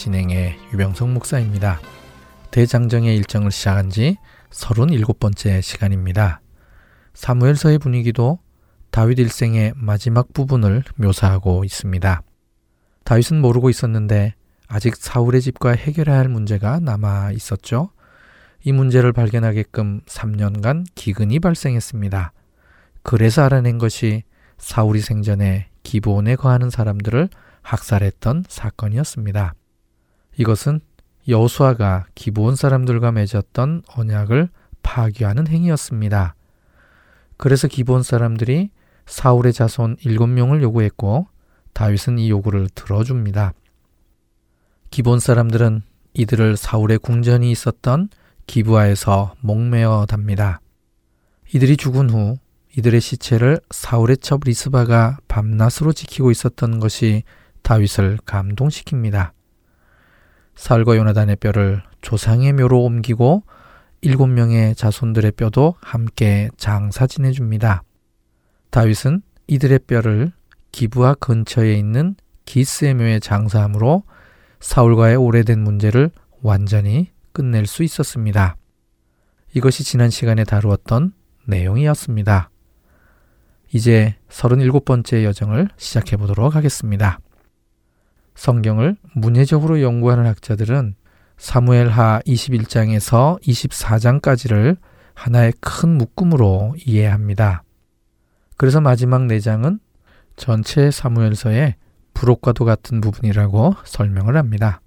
진행의 유병성 목사입니다. 대장정의 일정을 시작한 지 37번째 시간입니다. 사무엘서의 분위기도 다윗 일생의 마지막 부분을 묘사하고 있습니다. 다윗은 모르고 있었는데 아직 사울의 집과 해결해야 할 문제가 남아 있었죠. 이 문제를 발견하게끔 3년간 기근이 발생했습니다. 그래서 알아낸 것이 사울이 생전에 기본에 거하는 사람들을 학살했던 사건이었습니다. 이것은 여수아가 기본 사람들과 맺었던 언약을 파괴하는 행위였습니다. 그래서 기본 사람들이 사울의 자손 일곱 명을 요구했고 다윗은 이 요구를 들어줍니다. 기본 사람들은 이들을 사울의 궁전이 있었던 기부하에서 목매어 답니다. 이들이 죽은 후 이들의 시체를 사울의 첩 리스바가 밤낮으로 지키고 있었던 것이 다윗을 감동시킵니다. 사울과 요나단의 뼈를 조상의 묘로 옮기고 일곱 명의 자손들의 뼈도 함께 장사 지내줍니다. 다윗은 이들의 뼈를 기부하 근처에 있는 기스의 묘에 장사함으로 사울과의 오래된 문제를 완전히 끝낼 수 있었습니다. 이것이 지난 시간에 다루었던 내용이었습니다. 이제 37번째 여정을 시작해 보도록 하겠습니다. 성경을 문예적으로 연구하는 학자들은 사무엘하 21장에서 24장까지를 하나의 큰 묶음으로 이해합니다. 그래서 마지막 4장은 전체 사무엘서의 부록과도 같은 부분이라고 설명을 합니다.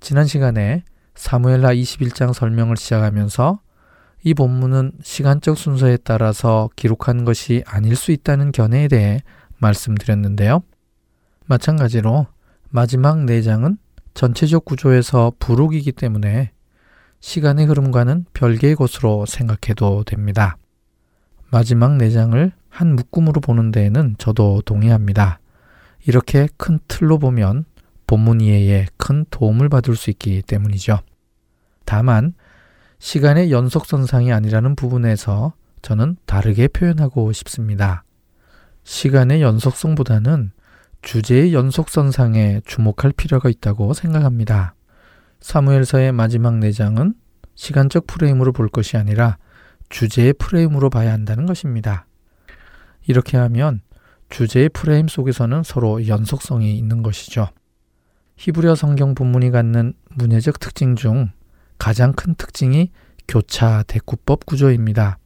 지난 시간에 사무엘하 21장 설명을 시작하면서 이 본문은 시간적 순서에 따라서 기록한 것이 아닐 수 있다는 견해에 대해 말씀드렸는데요. 마찬가지로 마지막 4장은 전체적 구조에서 부록이기 때문에 시간의 흐름과는 별개의 것으로 생각해도 됩니다. 마지막 4장을 한 묶음으로 보는 데에는 저도 동의합니다. 이렇게 큰 틀로 보면 본문 이해에 큰 도움을 받을 수 있기 때문이죠. 다만 시간의 연속선상이 아니라는 부분에서 저는 다르게 표현하고 싶습니다. 시간의 연속성보다는 주제의 연속선상에 주목할 필요가 있다고 생각합니다. 사무엘서의 마지막 4장은 시간적 프레임으로 볼 것이 아니라 주제의 프레임으로 봐야 한다는 것입니다. 이렇게 하면 주제의 프레임 속에서는 서로 연속성이 있는 것이죠. 히브리어 성경 본문이 갖는 문예적 특징 중 가장 큰 특징이 교차 대구법 구조입니다.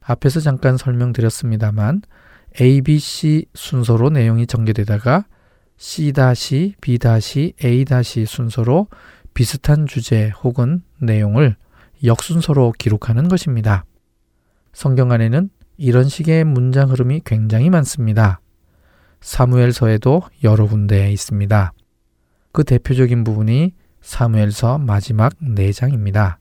앞에서 잠깐 설명드렸습니다만 A, B, C 순서로 내용이 전개되다가 C-, B-, A- 순서로 비슷한 주제 혹은 내용을 역순서로 기록하는 것입니다. 성경 안에는 이런 식의 문장 흐름이 굉장히 많습니다. 사무엘서에도 여러 군데 있습니다. 그 대표적인 부분이 사무엘서 마지막 4장입니다.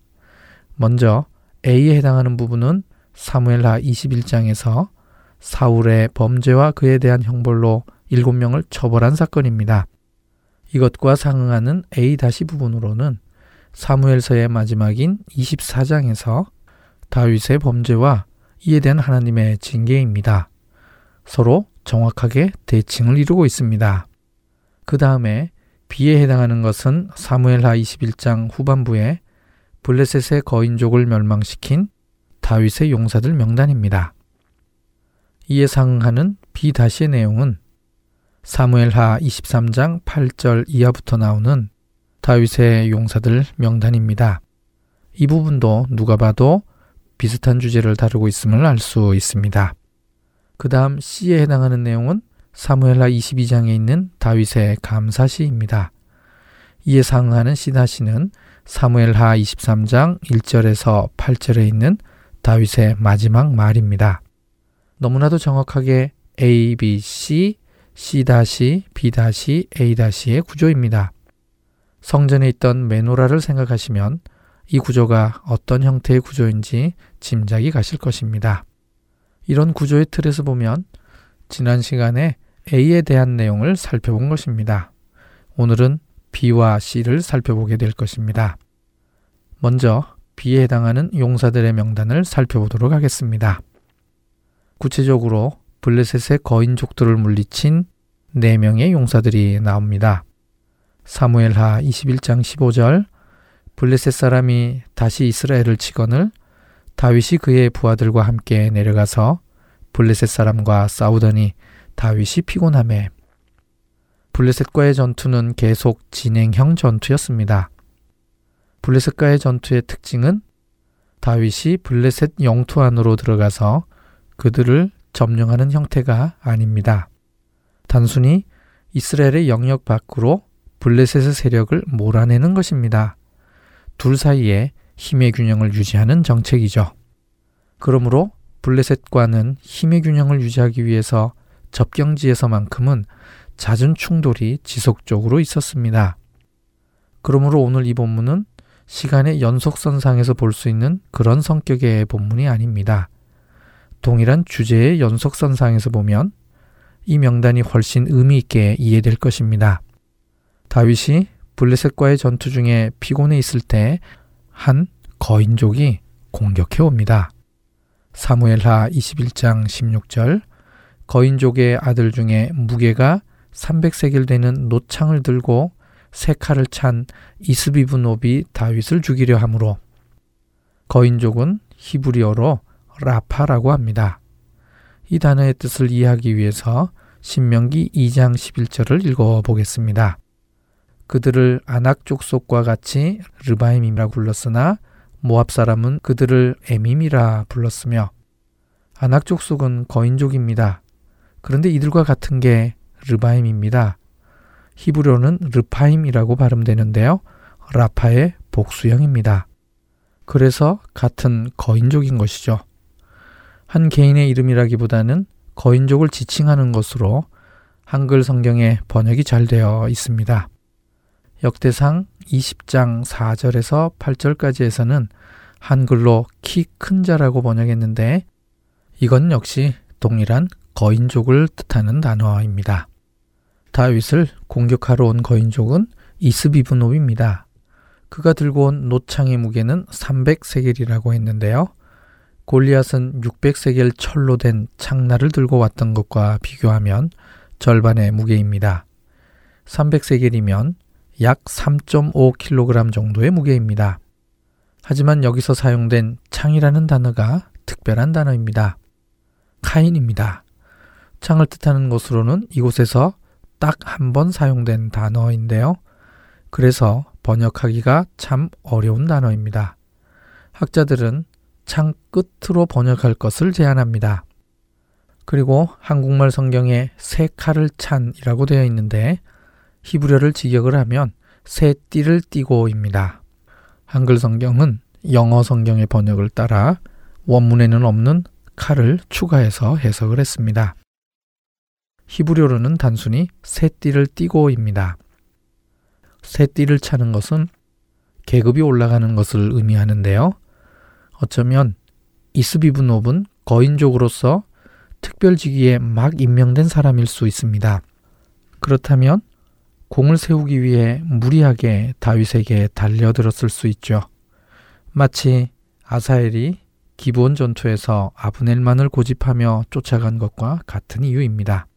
먼저 A에 해당하는 부분은 사무엘하 21장에서 사울의 범죄와 그에 대한 형벌로 7명을 처벌한 사건입니다. 이것과 상응하는 A- 부분으로는 사무엘서의 마지막인 24장에서 다윗의 범죄와 이에 대한 하나님의 징계입니다. 서로 정확하게 대칭을 이루고 있습니다. 그 다음에 B에 해당하는 것은 사무엘하 21장 후반부에 블레셋의 거인족을 멸망시킨 다윗의 용사들 명단입니다. 상응하는 B-의 내용은 사무엘하 23장 8절 이하부터 나오는 다윗의 용사들 명단입니다. 이 부분도 누가 봐도 비슷한 주제를 다루고 있음을 알 수 있습니다. 그 다음 C에 해당하는 내용은 사무엘하 22장에 있는 다윗의 감사시입니다. 이에 상응하는 C다시는 사무엘하 23장 1절에서 8절에 있는 다윗의 마지막 말입니다. 너무나도 정확하게 A, B, C, C-, B-, A-의 구조입니다. 성전에 있던 메노라를 생각하시면 이 구조가 어떤 형태의 구조인지 짐작이 가실 것입니다. 이런 구조의 틀에서 보면 지난 시간에 A에 대한 내용을 살펴본 것입니다. 오늘은 B와 C를 살펴보게 될 것입니다. 먼저 B에 해당하는 용사들의 명단을 살펴보도록 하겠습니다. 구체적으로 블레셋의 거인족들을 물리친 4명의 용사들이 나옵니다. 사무엘하 21장 15절 블레셋 사람이 다시 이스라엘을 치거늘 다윗이 그의 부하들과 함께 내려가서 블레셋 사람과 싸우더니 다윗이 피곤함에 블레셋과의 전투는 계속 진행형 전투였습니다. 블레셋과의 전투의 특징은 다윗이 블레셋 영토 안으로 들어가서 그들을 점령하는 형태가 아닙니다. 단순히 이스라엘의 영역 밖으로 블레셋의 세력을 몰아내는 것입니다. 둘 사이에 힘의 균형을 유지하는 정책이죠. 그러므로 블레셋과는 힘의 균형을 유지하기 위해서 접경지에서만큼은 잦은 충돌이 지속적으로 있었습니다. 그러므로 오늘 이 본문은 시간의 연속선상에서 볼 수 있는 그런 성격의 본문이 아닙니다. 동일한 주제의 연속선상에서 보면 이 명단이 훨씬 의미 있게 이해될 것입니다. 다윗이 블레셋과의 전투 중에 피곤해 있을 때 한 거인족이 공격해 옵니다. 사무엘하 21장 16절 거인족의 아들 중에 무게가 300세겔 되는 노창을 들고 세 칼을 찬 이스비브노비 다윗을 죽이려 하므로 거인족은 히브리어로 라파라고 합니다. 이 단어의 뜻을 이해하기 위해서 신명기 2장 11절을 읽어 보겠습니다. 그들을 아낙 족속과 같이 르바임이라 불렀으나 모압 사람은 그들을 에밈이라 불렀으며 아낙 족속은 거인족입니다. 그런데 이들과 같은 게 르바임입니다. 히브리어는 르파임이라고 발음되는데요. 라파의 복수형입니다. 그래서 같은 거인족인 것이죠. 한 개인의 이름이라기보다는 거인족을 지칭하는 것으로 한글 성경에 번역이 잘 되어 있습니다. 역대상 20장 4절에서 8절까지에서는 한글로 키 큰 자라고 번역했는데 이건 역시 동일한 거인족을 뜻하는 단어입니다. 다윗을 공격하러 온 거인족은 이스비브노입니다. 그가 들고 온 노창의 무게는 300세겔이라고 했는데요. 골리앗은 600세겔 철로 된 창날을 들고 왔던 것과 비교하면 절반의 무게입니다. 300세겔이면 약 3.5kg 정도의 무게입니다. 하지만 여기서 사용된 창이라는 단어가 특별한 단어입니다. 카인입니다. 창을 뜻하는 것으로는 이곳에서 딱 한 번 사용된 단어인데요. 그래서 번역하기가 참 어려운 단어입니다. 학자들은 창 끝으로 번역할 것을 제안합니다. 그리고 한국말 성경에 새 칼을 찬이라고 되어 있는데 히브리어를 직역을 하면 새 띠를 띠고입니다. 한글 성경은 영어 성경의 번역을 따라 원문에는 없는 칼을 추가해서 해석을 했습니다. 히브리어로는 단순히 새 띠를 띠고입니다. 새 띠를 차는 것은 계급이 올라가는 것을 의미하는데요. 어쩌면 이스비브노브는 거인족으로서 특별직위에 막 임명된 사람일 수 있습니다. 그렇다면 공을 세우기 위해 무리하게 다윗에게 달려들었을 수 있죠. 마치 아사엘이 기본 전투에서 아브넬만을 고집하며 쫓아간 것과 같은 이유입니다.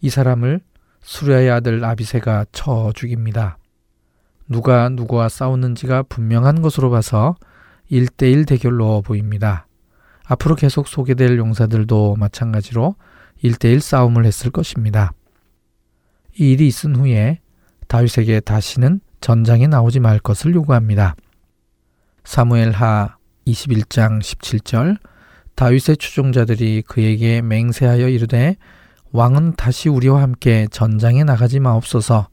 이 사람을 수리아의 아들 아비세가 쳐 죽입니다. 누가 누구와 싸우는지가 분명한 것으로 봐서 1대1 대결로 보입니다. 앞으로 계속 소개될 용사들도 마찬가지로 1대1 싸움을 했을 것입니다. 이 일이 있은 후에 다윗에게 다시는 전장에 나오지 말 것을 요구합니다. 사무엘하 21장 17절 다윗의 추종자들이 그에게 맹세하여 이르되 왕은 다시 우리와 함께 전장에 나가지 마옵소서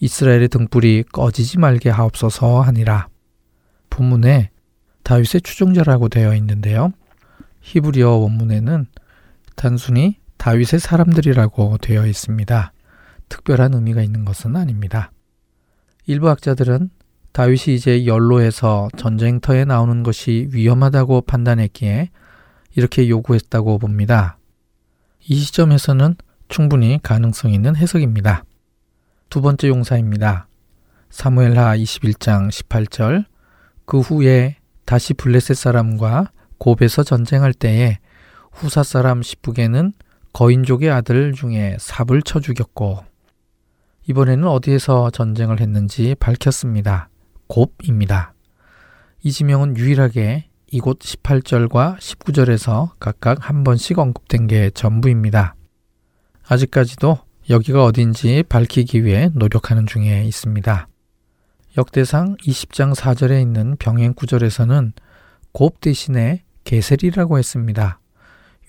이스라엘의 등불이 꺼지지 말게 하옵소서 하니라. 본문에 다윗의 추종자라고 되어 있는데요. 히브리어 원문에는 단순히 다윗의 사람들이라고 되어 있습니다. 특별한 의미가 있는 것은 아닙니다. 일부 학자들은 다윗이 이제 연로해서 전쟁터에 나오는 것이 위험하다고 판단했기에 이렇게 요구했다고 봅니다. 이 시점에서는 충분히 가능성 있는 해석입니다. 두 번째 용사입니다. 사무엘하 21장 18절 그 후에 다시 블레셋 사람과 곱에서 전쟁할 때에 후사 사람 시북에는 거인족의 아들 중에 삽을 쳐 죽였고 이번에는 어디에서 전쟁을 했는지 밝혔습니다. 곱입니다. 이 지명은 유일하게 이곳 18절과 19절에서 각각 한 번씩 언급된 게 전부입니다. 아직까지도 여기가 어딘지 밝히기 위해 노력하는 중에 있습니다. 역대상 20장 4절에 있는 병행 구절에서는 곱 대신에 게셀이라고 했습니다.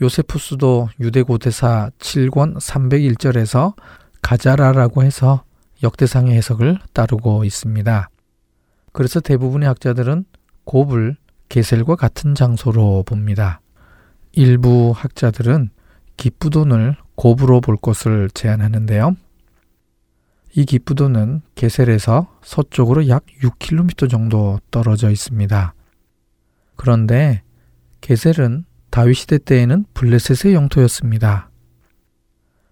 요세푸스도 유대 고대사 7권 301절에서 가자라라고 해서 역대상의 해석을 따르고 있습니다. 그래서 대부분의 학자들은 곱을 게셀과 같은 장소로 봅니다. 일부 학자들은 기쁘돈을 곱으로 볼 것을 제안하는데요. 이 기쁘돈은 게셀에서 서쪽으로 약 6km 정도 떨어져 있습니다. 그런데 게셀은 다윗 시대 때에는 블레셋의 영토였습니다.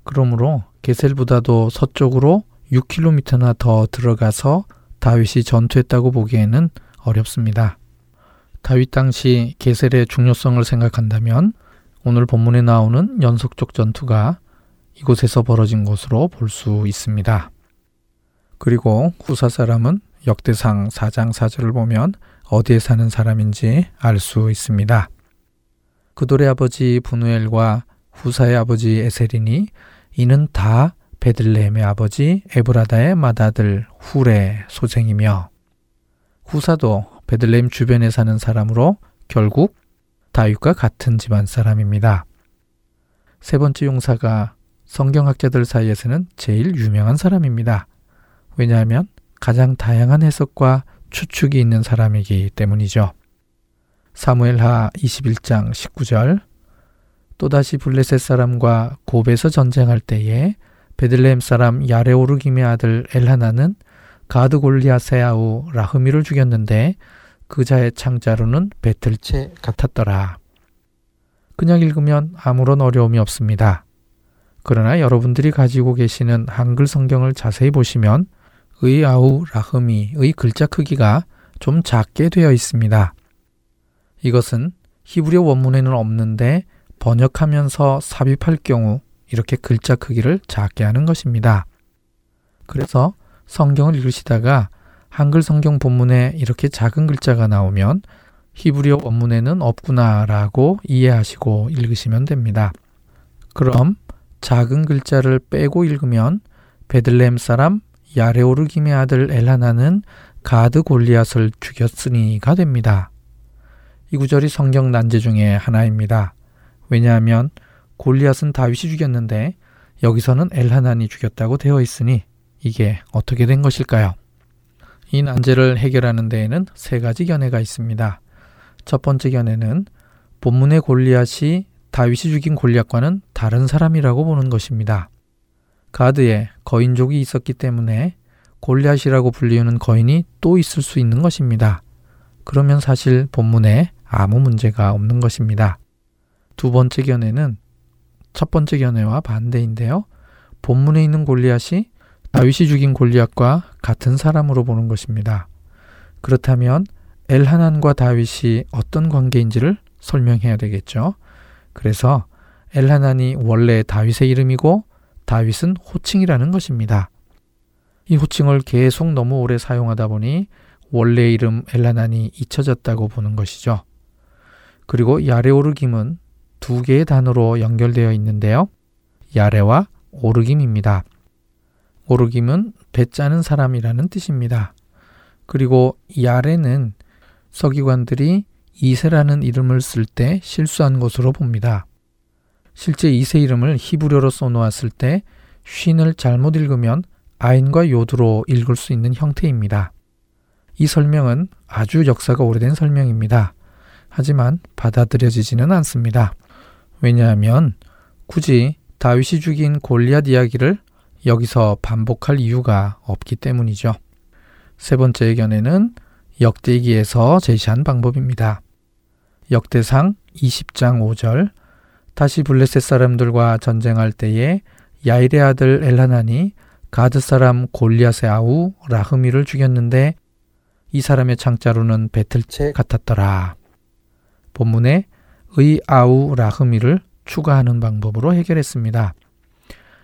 그러므로 게셀보다도 서쪽으로 6km나 더 들어가서 다윗이 전투했다고 보기에는 어렵습니다. 다윗 당시 게셀의 중요성을 생각한다면 오늘 본문에 나오는 연속적 전투가 이곳에서 벌어진 것으로 볼 수 있습니다. 그리고 후사 사람은 역대상 4장 4절을 보면 어디에 사는 사람인지 알 수 있습니다. 그돌의 아버지 분우엘과 후사의 아버지 에셀이니 이는 다 베들레헴의 아버지 에브라다의 맏아들 후레 소생이며 후사도 베들레헴 주변에 사는 사람으로 결국 다윗과 같은 집안 사람입니다. 세 번째 용사가 성경학자들 사이에서는 제일 유명한 사람입니다. 왜냐하면 가장 다양한 해석과 추측이 있는 사람이기 때문이죠. 사무엘하 21장 19절 또다시 블레셋 사람과 곱에서 전쟁할 때에 베들레헴 사람 야레오르김의 아들 엘하나는 가드 골리앗의 아우 라흐미를 죽였는데 그 자의 창자로는 배틀채 같았더라. 그냥 읽으면 아무런 어려움이 없습니다. 그러나 여러분들이 가지고 계시는 한글 성경을 자세히 보시면 의 아우 라흐미의 글자 크기가 좀 작게 되어 있습니다. 이것은 히브리어 원문에는 없는데 번역하면서 삽입할 경우 이렇게 글자 크기를 작게 하는 것입니다. 그래서 성경을 읽으시다가 한글 성경 본문에 이렇게 작은 글자가 나오면 히브리어 원문에는 없구나라고 이해하시고 읽으시면 됩니다. 그럼 작은 글자를 빼고 읽으면 베들레헴 사람 야레오르김의 아들 엘라나는 가드 골리앗을 죽였으니가 됩니다. 이 구절이 성경 난제 중에 하나입니다. 왜냐하면 골리앗은 다윗이 죽였는데 여기서는 엘하난이 죽였다고 되어 있으니 이게 어떻게 된 것일까요? 이 난제를 해결하는 데에는 세 가지 견해가 있습니다. 첫 번째 견해는 본문의 골리앗이 다윗이 죽인 골리앗과는 다른 사람이라고 보는 것입니다. 가드에 거인족이 있었기 때문에 골리앗이라고 불리우는 거인이 또 있을 수 있는 것입니다. 그러면 사실 본문에 아무 문제가 없는 것입니다. 두 번째 견해는 첫 번째 견해와 반대인데요. 본문에 있는 골리앗이 다윗이 죽인 골리앗과 같은 사람으로 보는 것입니다. 그렇다면 엘하난과 다윗이 어떤 관계인지를 설명해야 되겠죠. 그래서 엘하난이 원래 다윗의 이름이고 다윗은 호칭이라는 것입니다. 이 호칭을 계속 너무 오래 사용하다 보니 원래 이름 엘하난이 잊혀졌다고 보는 것이죠. 그리고 야레오르김은 두 개의 단어로 연결되어 있는데요. 야레와 오르김입니다. 오르김은 배 짜는 사람이라는 뜻입니다. 그리고 야레는 서기관들이 이세라는 이름을 쓸 때 실수한 것으로 봅니다. 실제 이세 이름을 히브리어로 써놓았을 때 쉰을 잘못 읽으면 아인과 요드로 읽을 수 있는 형태입니다. 이 설명은 아주 역사가 오래된 설명입니다. 하지만 받아들여지지는 않습니다. 왜냐하면 굳이 다윗이 죽인 골리앗 이야기를 여기서 반복할 이유가 없기 때문이죠. 세 번째 의견에는 역대기에서 제시한 방법입니다. 역대상 20장 5절 다시 블레셋 사람들과 전쟁할 때에 야일의 아들 엘라나니 가드 사람 골리앗의 아우 라흐미를 죽였는데 이 사람의 창자로는 배틀채 같았더라. 본문에 의 아우 라흐미를 추가하는 방법으로 해결했습니다.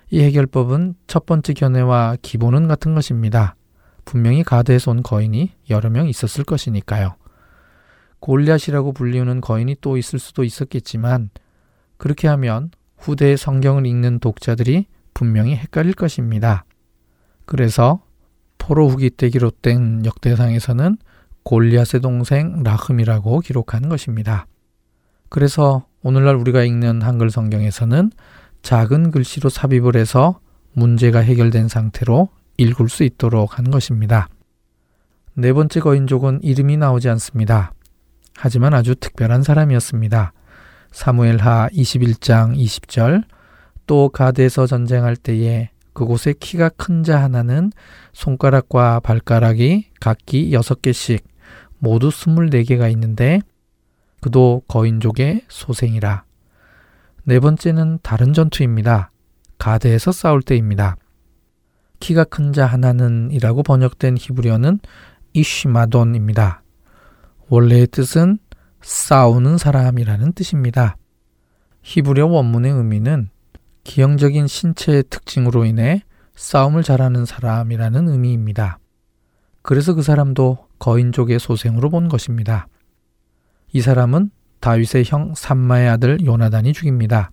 이 해결법은 첫 번째 견해와 기본은 같은 것입니다. 분명히 가드에서 온 거인이 여러 명 있었을 것이니까요. 골리앗이라고 불리우는 거인이 또 있을 수도 있었겠지만 그렇게 하면 후대의 성경을 읽는 독자들이 분명히 헷갈릴 것입니다. 그래서 포로 후기 때 기록된 역대상에서는 골리앗의 동생 라흠이라고 기록한 것입니다. 그래서 오늘날 우리가 읽는 한글 성경에서는 작은 글씨로 삽입을 해서 문제가 해결된 상태로 읽을 수 있도록 한 것입니다. 네 번째 거인족은 이름이 나오지 않습니다. 하지만 아주 특별한 사람이었습니다. 사무엘하 21장 20절 또 가드에서 전쟁할 때에 그곳에 키가 큰 자 하나는 손가락과 발가락이 각기 6개씩 모두 24개가 있는데 그도 거인족의 소생이라. 네 번째는 다른 전투입니다. 가드에서 싸울 때입니다. 키가 큰 자 하나는 이라고 번역된 히브리어는 이쉬마돈입니다. 원래의 뜻은 싸우는 사람이라는 뜻입니다. 히브리어 원문의 의미는 기형적인 신체의 특징으로 인해 싸움을 잘하는 사람이라는 의미입니다. 그래서 그 사람도 거인족의 소생으로 본 것입니다. 이 사람은 다윗의 형 삼마의 아들 요나단이 죽입니다.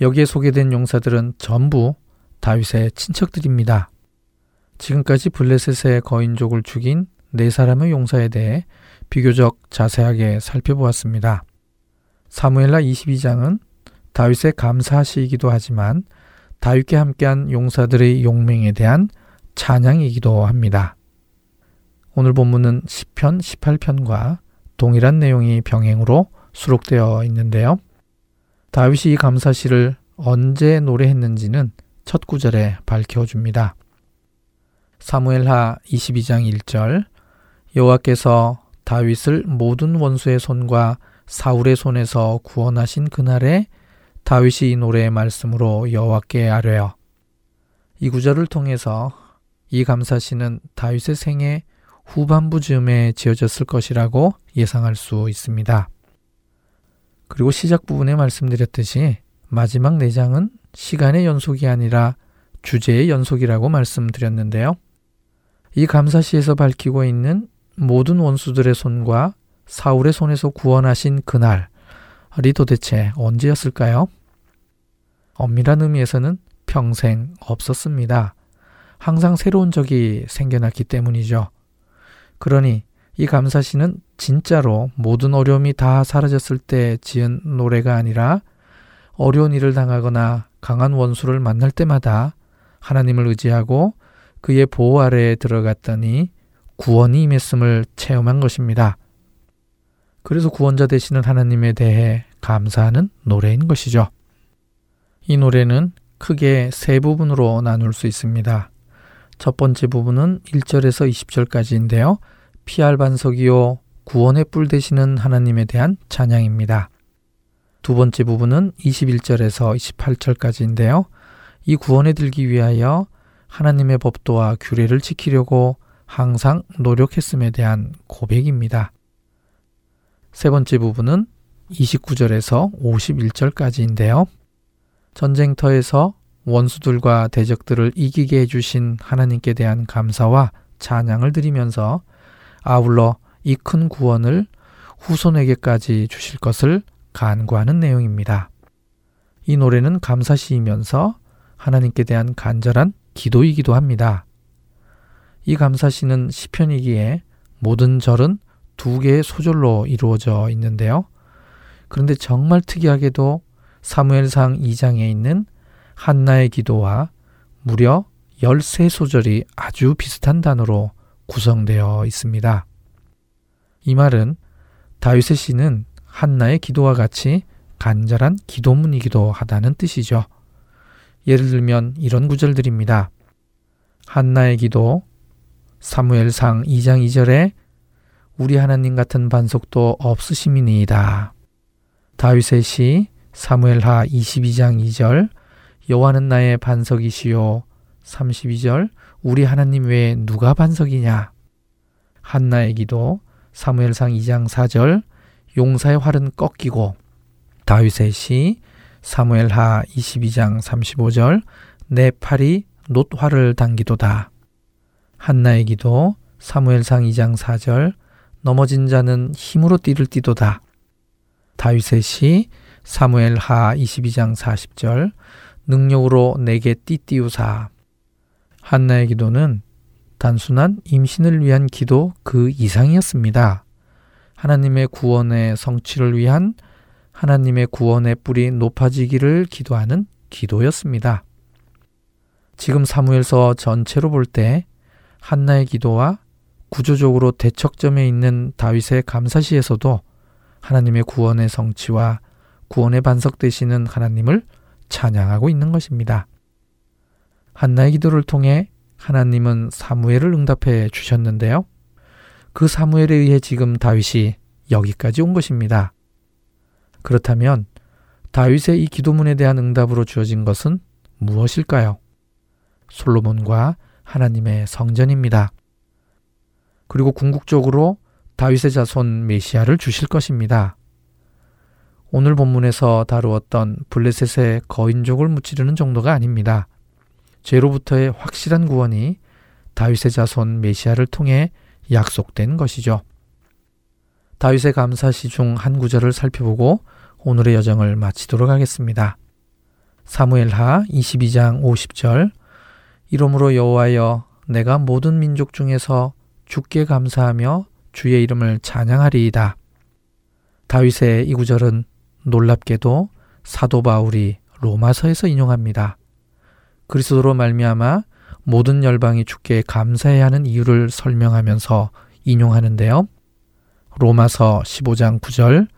여기에 소개된 용사들은 전부 다윗의 친척들입니다. 지금까지 블레셋의 거인족을 죽인 네 사람의 용사에 대해 비교적 자세하게 살펴보았습니다. 사무엘라 22장은 다윗의 감사시이기도 하지만 다윗과 함께한 용사들의 용맹에 대한 찬양이기도 합니다. 오늘 본문은 10편, 18편과 동일한 내용이 병행으로 수록되어 있는데요. 다윗이 이 감사시를 언제 노래했는지는 첫 구절에 밝혀줍니다. 사무엘하 22장 1절 여호와께서 다윗을 모든 원수의 손과 사울의 손에서 구원하신 그날에 다윗이 이 노래의 말씀으로 여호와께 아뢰어 이 구절을 통해서 이 감사시는 다윗의 생애 후반부 즈음에 지어졌을 것이라고 예상할 수 있습니다. 그리고 시작 부분에 말씀드렸듯이 마지막 네 장은 시간의 연속이 아니라 주제의 연속이라고 말씀드렸는데요. 이 감사시에서 밝히고 있는 모든 원수들의 손과 사울의 손에서 구원하신 그날이 도대체 언제였을까요? 엄밀한 의미에서는 평생 없었습니다. 항상 새로운 적이 생겨났기 때문이죠. 그러니 이 감사시는 진짜로 모든 어려움이 다 사라졌을 때 지은 노래가 아니라 어려운 일을 당하거나 강한 원수를 만날 때마다 하나님을 의지하고 그의 보호 아래에 들어갔더니 구원이 임했음을 체험한 것입니다. 그래서 구원자 되시는 하나님에 대해 감사하는 노래인 것이죠. 이 노래는 크게 세 부분으로 나눌 수 있습니다. 첫 번째 부분은 1절에서 20절까지인데요. 피할 반석이요 구원의 뿔 되시는 하나님에 대한 찬양입니다. 두 번째 부분은 21절에서 28절까지인데요. 이 구원에 들기 위하여 하나님의 법도와 규례를 지키려고 항상 노력했음에 대한 고백입니다. 세 번째 부분은 29절에서 51절까지인데요. 전쟁터에서 원수들과 대적들을 이기게 해주신 하나님께 대한 감사와 찬양을 드리면서 아울러 이 큰 구원을 후손에게까지 주실 것을 간구하는 내용입니다. 이 노래는 감사시이면서 하나님께 대한 간절한 기도이기도 합니다. 이 감사시는 시편이기에 모든 절은 두 개의 소절로 이루어져 있는데요. 그런데 정말 특이하게도 사무엘상 2장에 있는 한나의 기도와 무려 13소절이 아주 비슷한 단어로 구성되어 있습니다. 이 말은 다윗의 시는 한나의 기도와 같이 간절한 기도문이기도 하다는 뜻이죠. 예를 들면 이런 구절들입니다. 한나의 기도 사무엘상 2장 2절에 우리 하나님 같은 반석도 없으심이니이다. 다윗의 시 사무엘하 22장 2절 여호와는 나의 반석이시요. 32절 우리 하나님 외에 누가 반석이냐? 한나의 기도 사무엘상 2장 4절 용사의 활은 꺾이고. 다윗의 시 사무엘하 22장 35절 내 팔이 놋활을 당기도다 한나의 기도 사무엘상 2장 4절 넘어진 자는 힘으로 띠를 띠도다 다윗의 시 사무엘 하 22장 40절 능력으로 내게 띠띠우사 한나의 기도는 단순한 임신을 위한 기도 그 이상이었습니다. 하나님의 구원의 성취를 위한 하나님의 구원의 뿔이 높아지기를 기도하는 기도였습니다. 지금 사무엘서 전체로 볼 때 한나의 기도와 구조적으로 대척점에 있는 다윗의 감사시에서도 하나님의 구원의 성취와 구원의 반석 되시는 하나님을 찬양하고 있는 것입니다. 한나의 기도를 통해 하나님은 사무엘을 응답해 주셨는데요. 그 사무엘에 의해 지금 다윗이 여기까지 온 것입니다. 그렇다면 다윗의 이 기도문에 대한 응답으로 주어진 것은 무엇일까요? 솔로몬과 하나님의 성전입니다. 그리고 궁극적으로 다윗의 자손 메시아를 주실 것입니다. 오늘 본문에서 다루었던 블레셋의 거인족을 무찌르는 정도가 아닙니다. 죄로부터의 확실한 구원이 다윗의 자손 메시아를 통해 약속된 것이죠. 다윗의 감사시 중 한 구절을 살펴보고 오늘의 여정을 마치도록 하겠습니다. 사무엘하 22장 50절 이러므로 여호와여 내가 모든 민족 중에서 주께 감사하며 주의 이름을 찬양하리이다. 다윗의 이 구절은 놀랍게도 사도 바울이 로마서에서 인용합니다. 그리스도로 말미암아 모든 열방이 주께 감사해야 하는 이유를 설명하면서 인용하는데요. 로마서 15장 9절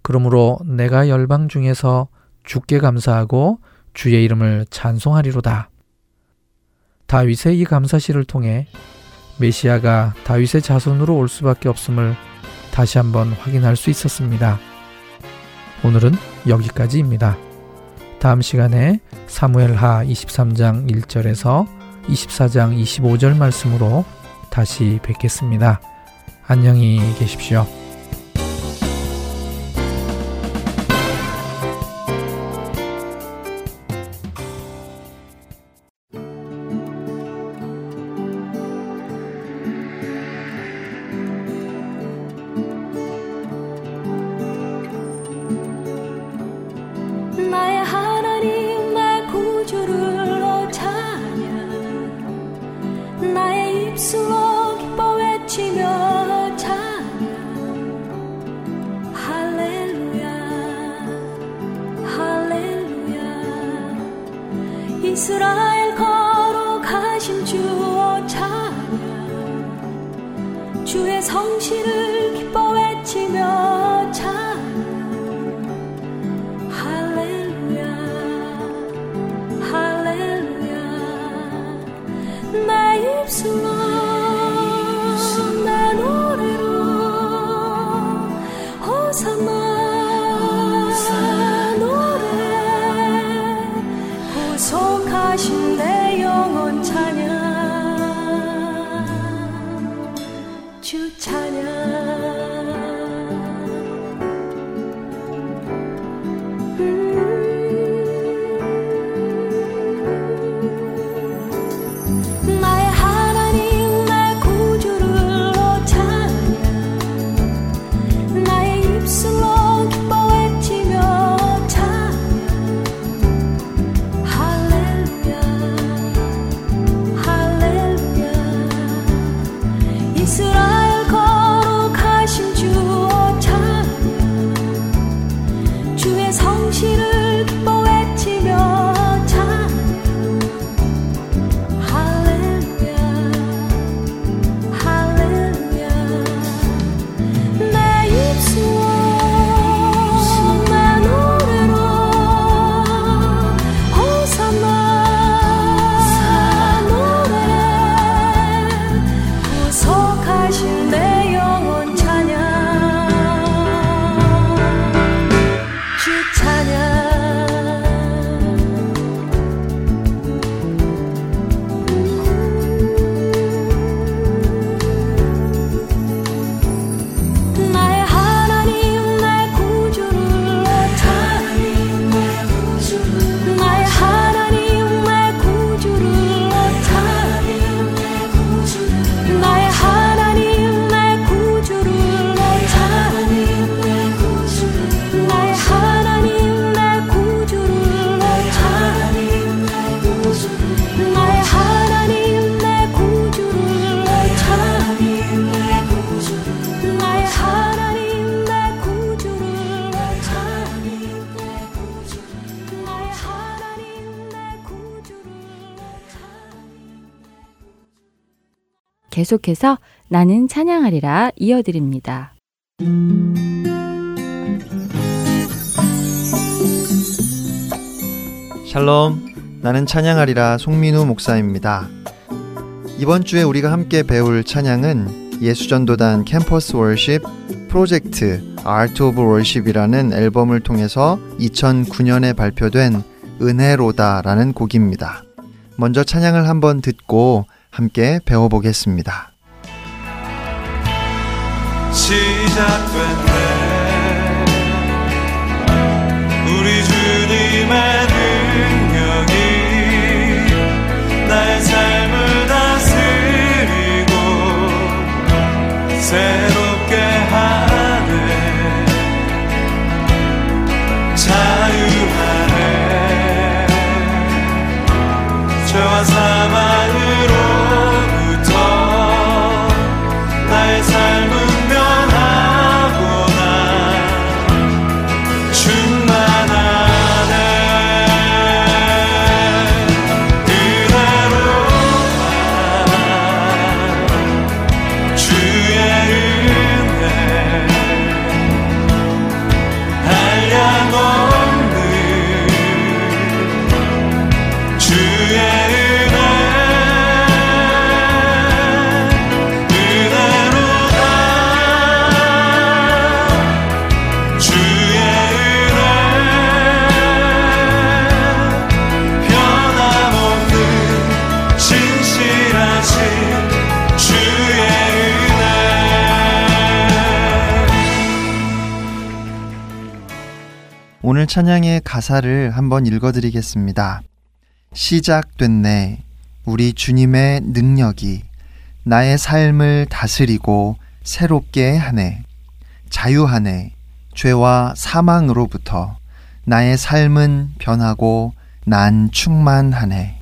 그러므로 내가 열방 중에서 주께 감사하고 주의 이름을 찬송하리로다. 다윗의 이 감사시를 통해 메시아가 다윗의 자손으로 올 수밖에 없음을 다시 한번 확인할 수 있었습니다. 오늘은 여기까지입니다. 다음 시간에 사무엘하 23장 1절에서 24장 25절 말씀으로 다시 뵙겠습니다. 안녕히 계십시오. 계속해서 나는 찬양하리라 이어드립니다. 샬롬, 나는 찬양하리라 송민우 목사입니다. 이번 주에 우리가 함께 배울 찬양은 예수전도단 캠퍼스 월십 프로젝트 Art of Worship이라는 앨범을 통해서 2009년에 발표된 은혜로다라는 곡입니다. 먼저 찬양을 한번 듣고 함께 배워보겠습니다. 시작됐네. 우리 주님의 능력이 나의 삶을 다스리고 새롭게 하네. 자유하네. 죄와 사망 찬양의 가사를 한번 읽어드리겠습니다. 시작됐네. 우리 주님의 능력이 나의 삶을 다스리고 새롭게 하네. 자유하네. 죄와 사망으로부터 나의 삶은 변하고 난 충만하네.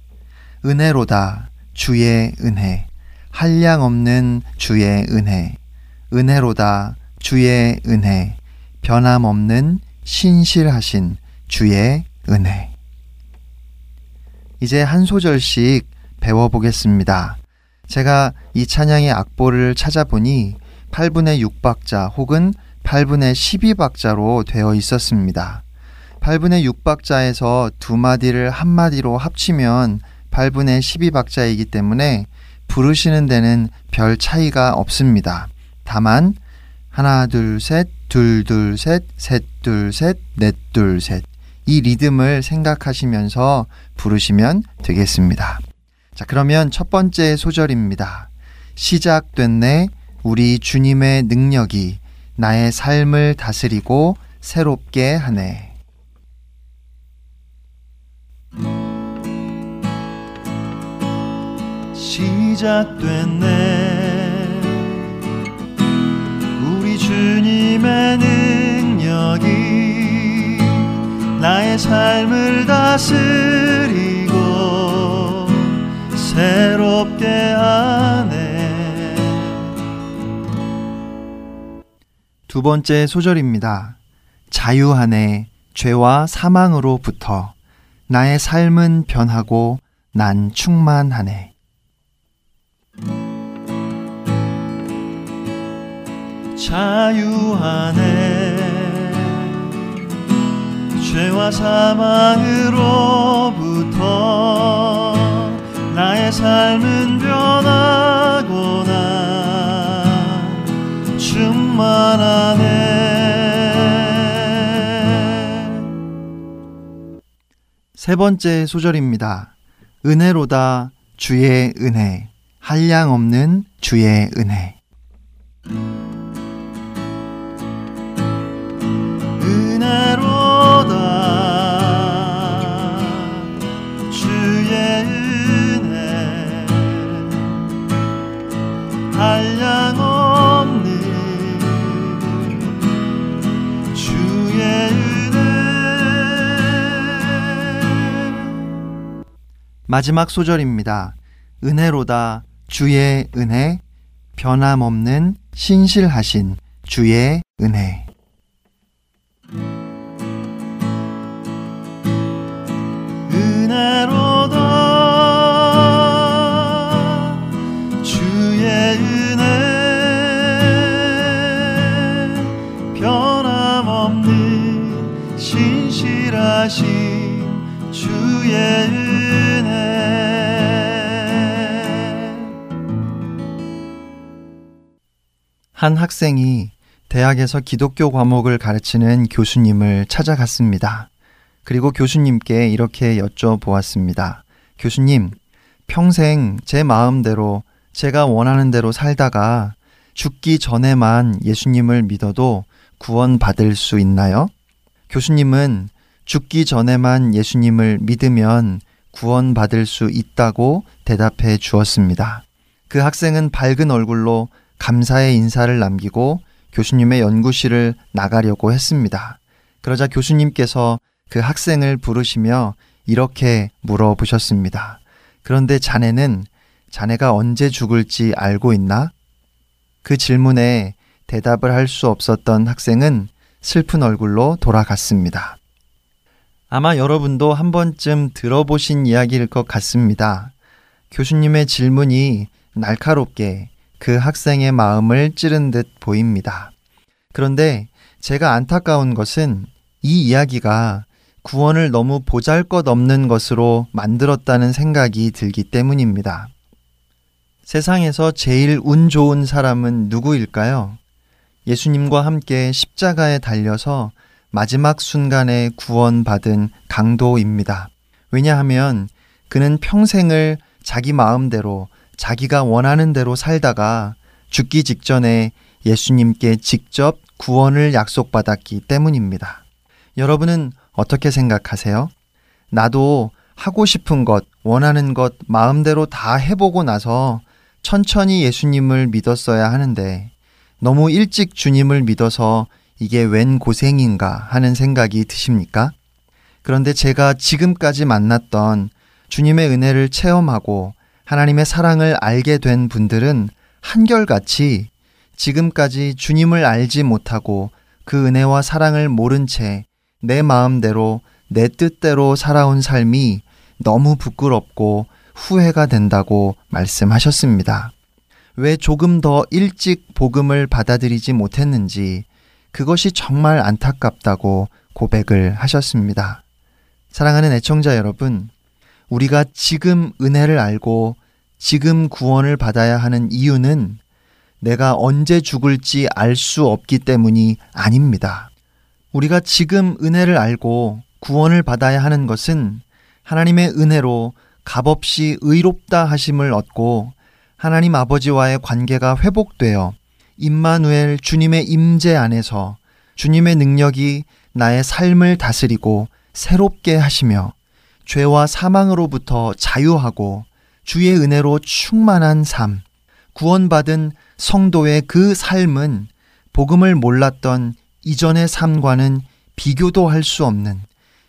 은혜로다. 주의 은혜. 한량 없는 주의 은혜. 은혜로다. 주의 은혜. 변함없는 신실하신 주의 은혜. 이제 한 소절씩 배워보겠습니다. 제가 이 찬양의 악보를 찾아보니 8분의 6박자 혹은 8분의 12박자로 되어 있었습니다. 8분의 6박자에서 두 마디를 한 마디로 합치면 8분의 12박자이기 때문에 부르시는 데는 별 차이가 없습니다. 다만 하나 둘 셋 둘, 둘, 셋, 셋, 둘, 셋, 넷, 둘, 셋. 이 리듬을 생각하시면서 부르시면 되겠습니다. 자, 그러면 첫 번째 소절입니다. 시작됐네. 우리 주님의 능력이 나의 삶을 다스리고 새롭게 하네. 시작됐네. 주님의 능력이 나의 삶을 다스리고 새롭게 하네. 두 번째 소절입니다. 자유하네 죄와 사망으로부터 나의 삶은 변하고 난 충만하네. 자유하네. 죄와 사망으로부터 나의 삶은 변하고나 충만하네. 세 번째 소절입니다. 은혜로다 주의 은혜. 한량 없는 주의 은혜 마지막 소절입니다. 은혜로다 주의 은혜 변함없는 신실하신 주의 은혜 은혜로다 주의 은혜 변함없는 신실하신 주의 은혜 한 학생이 대학에서 기독교 과목을 가르치는 교수님을 찾아갔습니다. 그리고 교수님께 이렇게 여쭤보았습니다. 교수님, 평생 제 마음대로 제가 원하는 대로 살다가 죽기 전에만 예수님을 믿어도 구원받을 수 있나요? 교수님은 죽기 전에만 예수님을 믿으면 구원받을 수 있다고 대답해 주었습니다. 그 학생은 밝은 얼굴로 감사의 인사를 남기고 교수님의 연구실을 나가려고 했습니다. 그러자 교수님께서 그 학생을 부르시며 이렇게 물어보셨습니다. 그런데 자네는 자네가 언제 죽을지 알고 있나? 그 질문에 대답을 할 수 없었던 학생은 슬픈 얼굴로 돌아갔습니다. 아마 여러분도 한 번쯤 들어보신 이야기일 것 같습니다. 교수님의 질문이 날카롭게 그 학생의 마음을 찌른 듯 보입니다. 그런데 제가 안타까운 것은 이 이야기가 구원을 너무 보잘 것 없는 것으로 만들었다는 생각이 들기 때문입니다. 세상에서 제일 운 좋은 사람은 누구일까요? 예수님과 함께 십자가에 달려서 마지막 순간에 구원받은 강도입니다. 왜냐하면 그는 평생을 자기 마음대로 자기가 원하는 대로 살다가 죽기 직전에 예수님께 직접 구원을 약속받았기 때문입니다. 여러분은 어떻게 생각하세요? 나도 하고 싶은 것, 원하는 것 마음대로 다 해보고 나서 천천히 예수님을 믿었어야 하는데 너무 일찍 주님을 믿어서 이게 웬 고생인가 하는 생각이 드십니까? 그런데 제가 지금까지 만났던 주님의 은혜를 체험하고 하나님의 사랑을 알게 된 분들은 한결같이 지금까지 주님을 알지 못하고 그 은혜와 사랑을 모른 채 내 마음대로 내 뜻대로 살아온 삶이 너무 부끄럽고 후회가 된다고 말씀하셨습니다. 왜 조금 더 일찍 복음을 받아들이지 못했는지 그것이 정말 안타깝다고 고백을 하셨습니다. 사랑하는 애청자 여러분, 우리가 지금 은혜를 알고 지금 구원을 받아야 하는 이유는 내가 언제 죽을지 알 수 없기 때문이 아닙니다. 우리가 지금 은혜를 알고 구원을 받아야 하는 것은 하나님의 은혜로 값없이 의롭다 하심을 얻고 하나님 아버지와의 관계가 회복되어 임마누엘 주님의 임재 안에서 주님의 능력이 나의 삶을 다스리고 새롭게 하시며 죄와 사망으로부터 자유하고 주의 은혜로 충만한 삶, 구원받은 성도의 그 삶은 복음을 몰랐던 이전의 삶과는 비교도 할 수 없는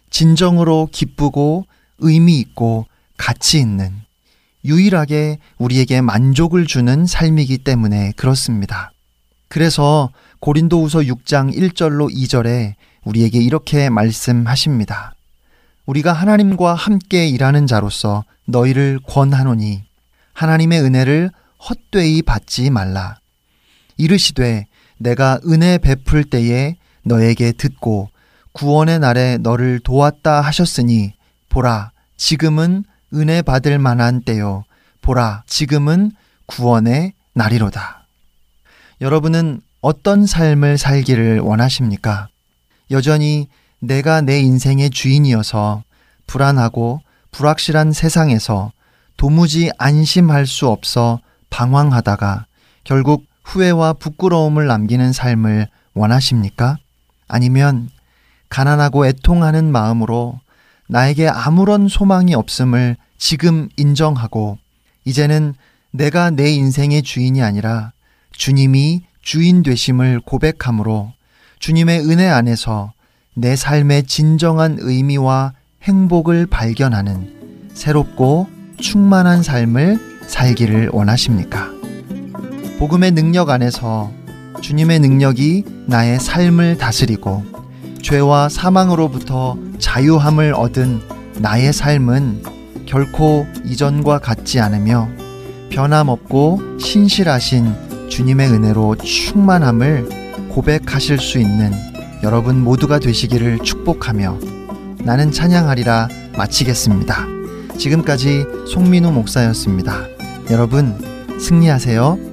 진정으로 기쁘고 의미 있고 가치 있는 유일하게 우리에게 만족을 주는 삶이기 때문에 그렇습니다. 그래서 고린도후서 6장 1절로 2절에 우리에게 이렇게 말씀하십니다. 우리가 하나님과 함께 일하는 자로서 너희를 권하노니 하나님의 은혜를 헛되이 받지 말라. 이르시되 내가 은혜 베풀 때에 너에게 듣고 구원의 날에 너를 도왔다 하셨으니 보라 지금은 은혜 받을 만한 때요 보라 지금은 구원의 날이로다. 여러분은 어떤 삶을 살기를 원하십니까? 여전히 내가 내 인생의 주인이어서 불안하고 불확실한 세상에서 도무지 안심할 수 없어 방황하다가 결국 후회와 부끄러움을 남기는 삶을 원하십니까? 아니면 가난하고 애통하는 마음으로 나에게 아무런 소망이 없음을 지금 인정하고 이제는 내가 내 인생의 주인이 아니라 주님이 주인 되심을 고백함으로 주님의 은혜 안에서 내 삶의 진정한 의미와 행복을 발견하는 새롭고 충만한 삶을 살기를 원하십니까? 복음의 능력 안에서 주님의 능력이 나의 삶을 다스리고 죄와 사망으로부터 자유함을 얻은 나의 삶은 결코 이전과 같지 않으며 변함없고 신실하신 주님의 은혜로 충만함을 고백하실 수 있는 여러분 모두가 되시기를 축복하며 나는 찬양하리라 마치겠습니다. 지금까지 송민우 목사였습니다. 여러분 승리하세요.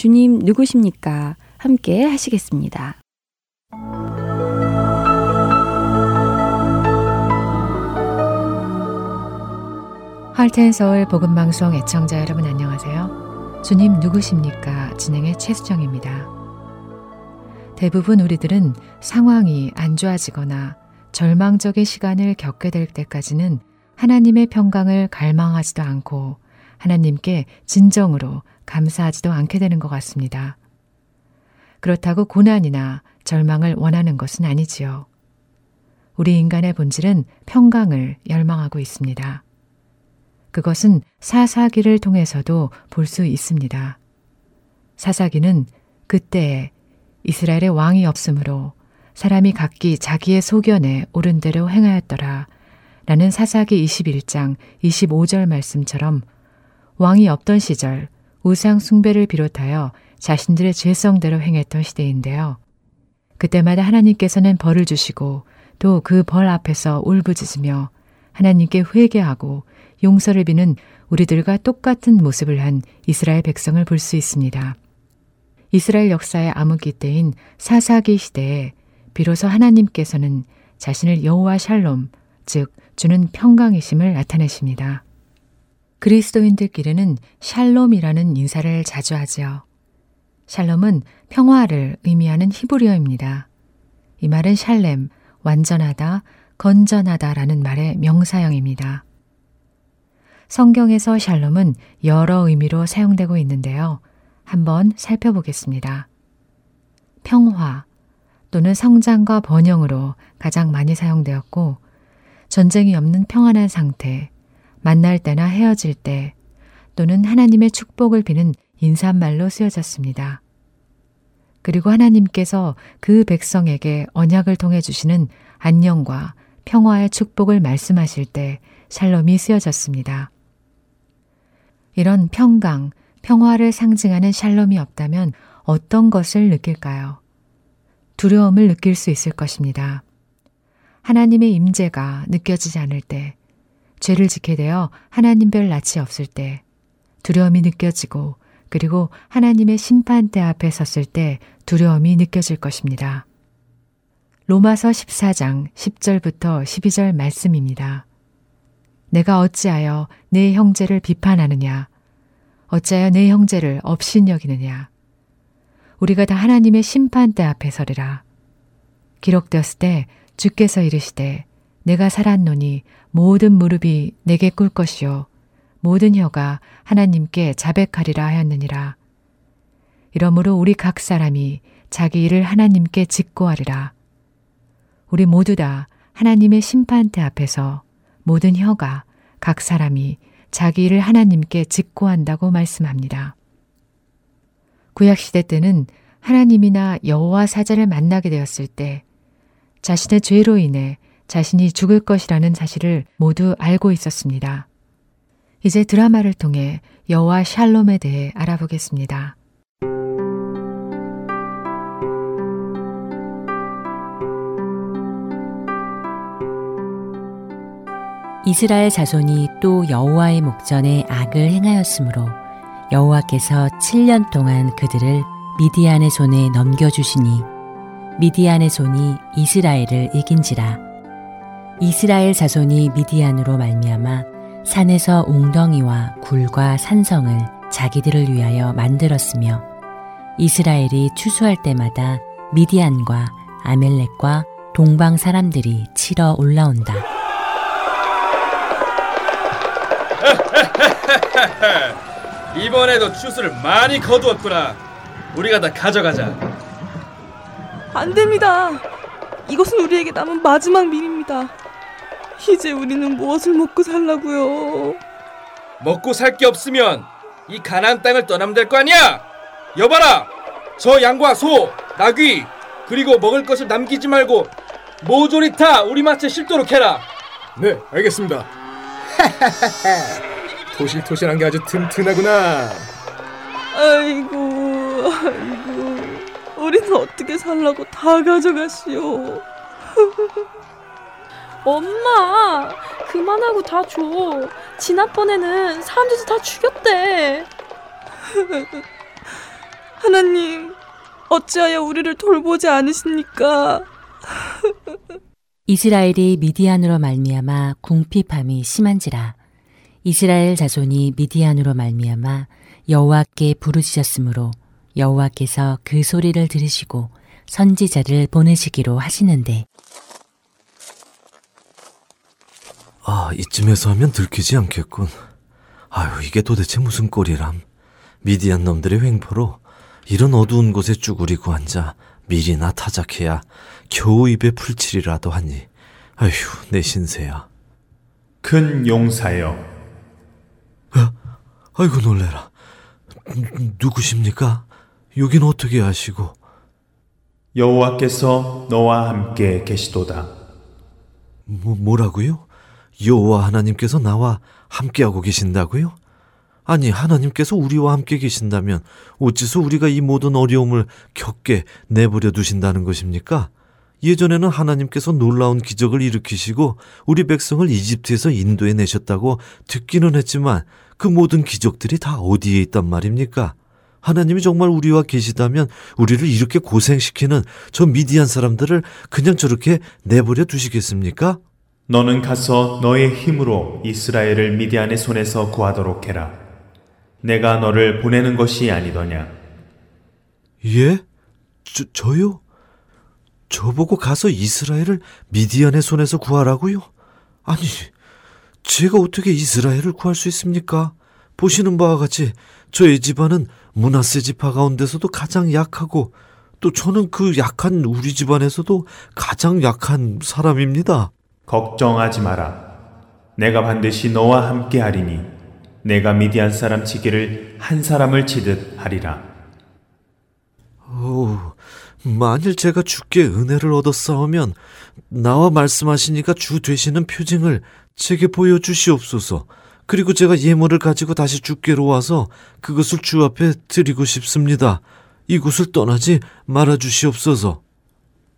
주님 누구십니까? 함께 하시겠습니다. 할텐 서울 복음 방송 애청자 여러분 안녕하세요. 주님 누구십니까? 진행의 최수정입니다. 대부분 우리들은 상황이 안 좋아지거나 절망적인 시간을 겪게 될 때까지는 하나님의 평강을 갈망하지도 않고 하나님께 진정으로 감사하지도 않게 되는 것 같습니다. 그렇다고 고난이나 절망을 원하는 것은 아니지요. 우리 인간의 본질은 평강을 열망하고 있습니다. 그것은 사사기를 통해서도 볼 수 있습니다. 사사기는 그때에 이스라엘의 왕이 없으므로 사람이 각기 자기의 소견에 옳은 대로 행하였더라. 라는 사사기 21장 25절 말씀처럼 왕이 없던 시절 우상 숭배를 비롯하여 자신들의 죄성대로 행했던 시대인데요. 그때마다 하나님께서는 벌을 주시고 또 그 벌 앞에서 울부짖으며 하나님께 회개하고 용서를 비는 우리들과 똑같은 모습을 한 이스라엘 백성을 볼 수 있습니다. 이스라엘 역사의 암흑기 때인 사사기 시대에 비로소 하나님께서는 자신을 여호와 샬롬, 즉 주는 평강이심을 나타내십니다. 그리스도인들끼리는 샬롬이라는 인사를 자주 하지요. 샬롬은 평화를 의미하는 히브리어입니다. 이 말은 샬렘, 완전하다, 건전하다라는 말의 명사형입니다. 성경에서 샬롬은 여러 의미로 사용되고 있는데요. 한번 살펴보겠습니다. 평화 또는 성장과 번영으로 가장 많이 사용되었고, 전쟁이 없는 평안한 상태, 만날 때나 헤어질 때, 또는 하나님의 축복을 비는 인사말로 쓰여졌습니다. 그리고 하나님께서 그 백성에게 언약을 통해 주시는 안녕과 평화의 축복을 말씀하실 때 샬롬이 쓰여졌습니다. 이런 평강, 평화를 상징하는 샬롬이 없다면 어떤 것을 느낄까요? 두려움을 느낄 수 있을 것입니다. 하나님의 임재가 느껴지지 않을 때, 죄를 지게 되어 하나님별 낯이 없을 때, 두려움이 느껴지고 그리고 하나님의 심판대 앞에 섰을 때 두려움이 느껴질 것입니다. 로마서 14장 10절부터 12절 말씀입니다. 내가 어찌하여 내 형제를 비판하느냐? 어찌하여 내 형제를 업신여기느냐? 우리가 다 하나님의 심판대 앞에 서리라. 기록되었을 때 주께서 이르시되 내가 살았노니 모든 무릎이 내게 꿇 것이요 모든 혀가 하나님께 자백하리라 하였느니라. 이러므로 우리 각 사람이 자기 일을 하나님께 직고하리라. 우리 모두 다 하나님의 심판대 앞에서 모든 혀가 각 사람이 자기 일을 하나님께 직고한다고 말씀합니다. 구약 시대 때는 하나님이나 여호와 사자를 만나게 되었을 때 자신의 죄로 인해 자신이 죽을 것이라는 사실을 모두 알고 있었습니다. 이제 드라마를 통해 여호와 샬롬에 대해 알아보겠습니다. 이스라엘 자손이 또 여호와의 목전에 악을 행하였으므로 여호와께서 7년 동안 그들을 미디안의 손에 넘겨주시니 미디안의 손이 이스라엘을 이긴지라 이스라엘 자손이 미디안으로 말미암아 산에서 웅덩이와 굴과 산성을 자기들을 위하여 만들었으며 이스라엘이 추수할 때마다 미디안과 아멜렉과 동방 사람들이 치러 올라온다. 이번에도 추수를 많이 거두었구나. 우리가 다 가져가자. 안 됩니다. 이것은 우리에게 남은 마지막 밀입니다. 이제 우리는 무엇을 먹고 살라고요? 먹고 살 게 없으면 이 가나안 땅을 떠나면 될 거 아니야. 여봐라. 저 양과 소, 나귀 그리고 먹을 것을 남기지 말고 모조리 다 우리 밭에 싣도록 해라. 네, 알겠습니다. 토실토실한 게 아주 튼튼하구나. 아이고, 아이고, 우리는 어떻게 살라고 다 가져가시오. 엄마, 그만하고 다 줘. 지난번에는 사람들이 다 죽였대. 하나님, 어찌하여 우리를 돌보지 않으십니까? 이스라엘이 미디안으로 말미암아 궁핍함이 심한지라 이스라엘 자손이 미디안으로 말미암아 여호와께 부르짖었으므로 여호와께서 그 소리를 들으시고 선지자를 보내시기로 하시는데 아, 이쯤에서 하면 들키지 않겠군. 아유, 이게 도대체 무슨 꼴이람. 미디안 놈들의 횡포로 이런 어두운 곳에 쭈그리고 앉아 밀이나 타작해야 겨우 입에 풀칠이라도 하니. 아휴, 내 신세야. 큰 용사여. 아이고, 놀래라. 누- 누구십니까? 여긴 어떻게 아시고? 여호와께서 너와 함께 계시도다. 뭐, 뭐라고요? 여호와 하나님께서 나와 함께하고 계신다고요? 아니 하나님께서 우리와 함께 계신다면 어째서 우리가 이 모든 어려움을 겪게 내버려 두신다는 것입니까? 예전에는 하나님께서 놀라운 기적을 일으키시고 우리 백성을 이집트에서 인도해 내셨다고 듣기는 했지만 그 모든 기적들이 다 어디에 있단 말입니까? 하나님이 정말 우리와 계시다면 우리를 이렇게 고생시키는 저 미디안 사람들을 그냥 저렇게 내버려 두시겠습니까? 너는 가서 너의 힘으로 이스라엘을 미디안의 손에서 구하도록 해라. 내가 너를 보내는 것이 아니더냐. 예? 저, 저요? 저보고 가서 이스라엘을 미디안의 손에서 구하라고요? 아니, 제가 어떻게 이스라엘을 구할 수 있습니까? 보시는 바와 같이 저의 집안은 문하세 지파 가운데서도 가장 약하고 또 저는 그 약한 우리 집안에서도 가장 약한 사람입니다. 걱정하지 마라. 내가 반드시 너와 함께 하리니 내가 미디안 사람 치기를 한 사람을 치듯 하리라. 오, 만일 제가 주께 은혜를 얻었사오면 나와 말씀하시니까 주 되시는 표징을 제게 보여주시옵소서. 그리고 제가 예물을 가지고 다시 주께로 와서 그것을 주 앞에 드리고 싶습니다. 이곳을 떠나지 말아 주시옵소서.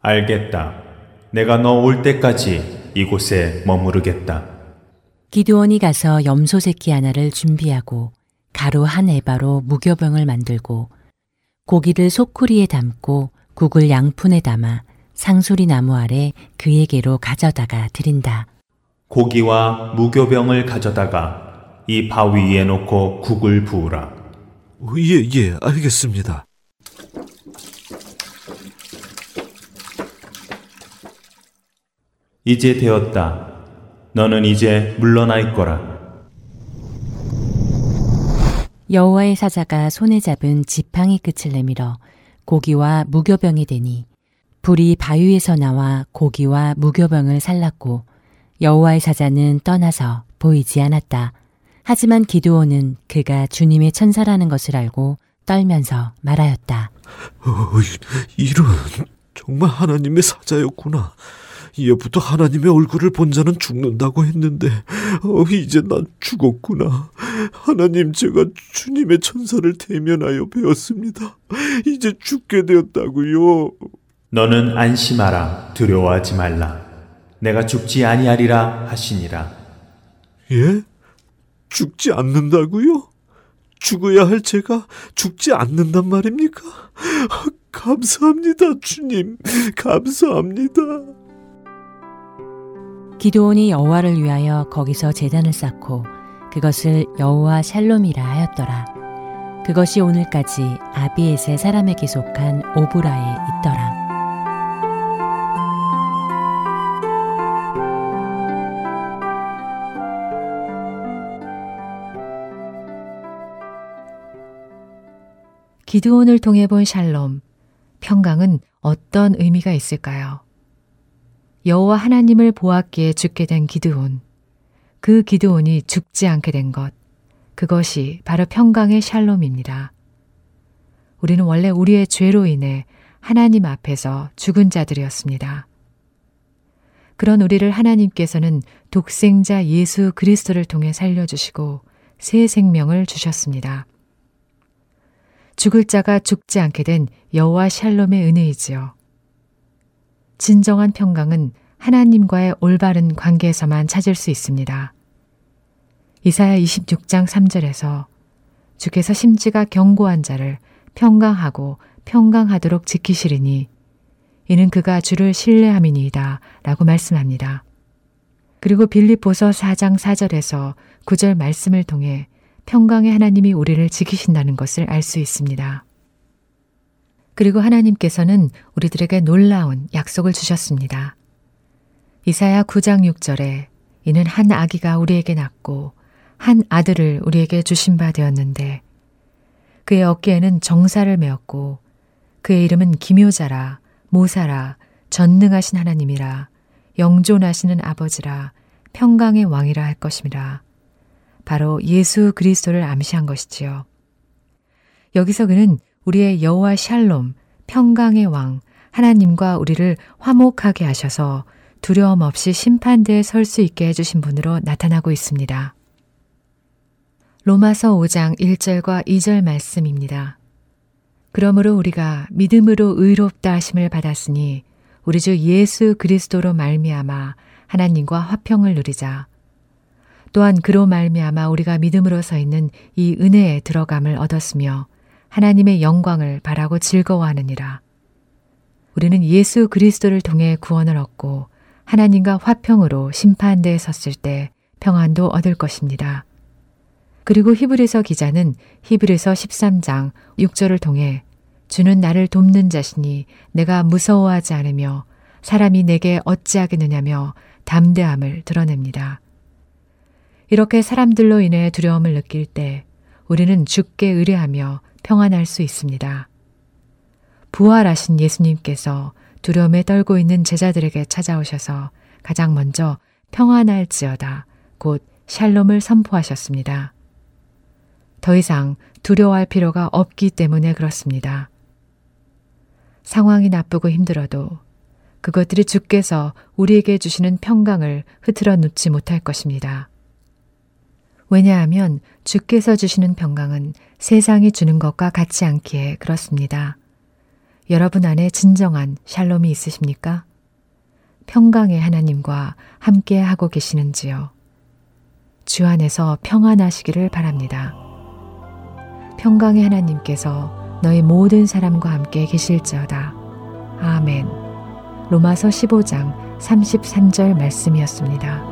알겠다. 내가 너 올 때까지 이곳에 머무르겠다. 기드온이 가서 염소 새끼 하나를 준비하고 가루 한 에바로 무교병을 만들고 고기를 소쿠리에 담고 국을 양푼에 담아 상수리 나무 아래 그에게로 가져다가 드린다. 고기와 무교병을 가져다가 이 바위 위에 놓고 국을 부으라. 예, 예, 알겠습니다. 이제 되었다. 너는 이제 물러나 있거라. 여호와의 사자가 손에 잡은 지팡이 끝을 내밀어 고기와 무교병이 되니 불이 바위에서 나와 고기와 무교병을 살랐고 여호와의 사자는 떠나서 보이지 않았다. 하지만 기드온은 그가 주님의 천사라는 것을 알고 떨면서 말하였다. 어, 이런 정말 하나님의 사자였구나. 예부터 하나님의 얼굴을 본 자는 죽는다고 했는데 어, 이제 난 죽었구나. 하나님 제가 주님의 천사를 대면하여 배웠습니다. 이제 죽게 되었다고요. 너는 안심하라. 두려워하지 말라. 내가 죽지 아니하리라 하시니라. 예? 죽지 않는다고요? 죽어야 할 제가 죽지 않는단 말입니까? 감사합니다, 주님. 감사합니다. 기도온이 여호와를 위하여 거기서 제단을 쌓고 그것을 여호와 샬롬이라 하였더라. 그것이 오늘까지 아비에세 사람에게 속한 오브라에 있더라. 기드온을 통해 본 샬롬, 평강은 어떤 의미가 있을까요? 여호와 하나님을 보았기에 죽게 된 기드온. 그 기드온이 죽지 않게 된 것. 그것이 바로 평강의 샬롬입니다. 우리는 원래 우리의 죄로 인해 하나님 앞에서 죽은 자들이었습니다. 그런 우리를 하나님께서는 독생자 예수 그리스도를 통해 살려주시고 새 생명을 주셨습니다. 죽을 자가 죽지 않게 된 여호와 샬롬의 은혜이지요. 진정한 평강은 하나님과의 올바른 관계에서만 찾을 수 있습니다. 이사야 26장 3절에서 주께서 심지가 견고한 자를 평강하고 평강하도록 지키시리니 이는 그가 주를 신뢰함이니이다 라고 말씀합니다. 그리고 빌립보서 4장 4절에서 9절 말씀을 통해 평강의 하나님이 우리를 지키신다는 것을 알 수 있습니다. 그리고 하나님께서는 우리들에게 놀라운 약속을 주셨습니다. 이사야 9장 6절에 이는 한 아기가 우리에게 낳고 한 아들을 우리에게 주신 바 되었는데 그의 어깨에는 정사를 메었고 그의 이름은 기묘자라 모사라 전능하신 하나님이라 영존하시는 아버지라 평강의 왕이라 할 것임이라 바로 예수 그리스도를 암시한 것이지요. 여기서 그는 우리의 여호와 샬롬, 평강의 왕, 하나님과 우리를 화목하게 하셔서 두려움 없이 심판대에 설 수 있게 해 주신 분으로 나타나고 있습니다. 로마서 5장 1절과 2절 말씀입니다. 그러므로 우리가 믿음으로 의롭다 하심을 받았으니 우리 주 예수 그리스도로 말미암아 하나님과 화평을 누리자. 또한 그로 말미암아 우리가 믿음으로 서 있는 이 은혜에 들어감을 얻었으며 하나님의 영광을 바라고 즐거워하느니라. 우리는 예수 그리스도를 통해 구원을 얻고 하나님과 화평으로 심판대에 섰을 때 평안도 얻을 것입니다. 그리고 히브리서 기자는 히브리서 13장 6절을 통해 주는 나를 돕는 자시니 내가 무서워하지 않으며 사람이 내게 어찌하겠느냐며 담대함을 드러냅니다. 이렇게 사람들로 인해 두려움을 느낄 때 우리는 죽게 의뢰하며 평안할 수 있습니다. 부활하신 예수님께서 두려움에 떨고 있는 제자들에게 찾아오셔서 가장 먼저 평안할지어다 곧 샬롬을 선포하셨습니다. 더 이상 두려워할 필요가 없기 때문에 그렇습니다. 상황이 나쁘고 힘들어도 그것들이 주께서 우리에게 주시는 평강을 흐트러 놓지 못할 것입니다. 왜냐하면 주께서 주시는 평강은 세상이 주는 것과 같지 않기에 그렇습니다. 여러분 안에 진정한 샬롬이 있으십니까? 평강의 하나님과 함께 하고 계시는지요? 주 안에서 평안하시기를 바랍니다. 평강의 하나님께서 너희 모든 사람과 함께 계실지어다. 아멘. 로마서 15장 33절 말씀이었습니다.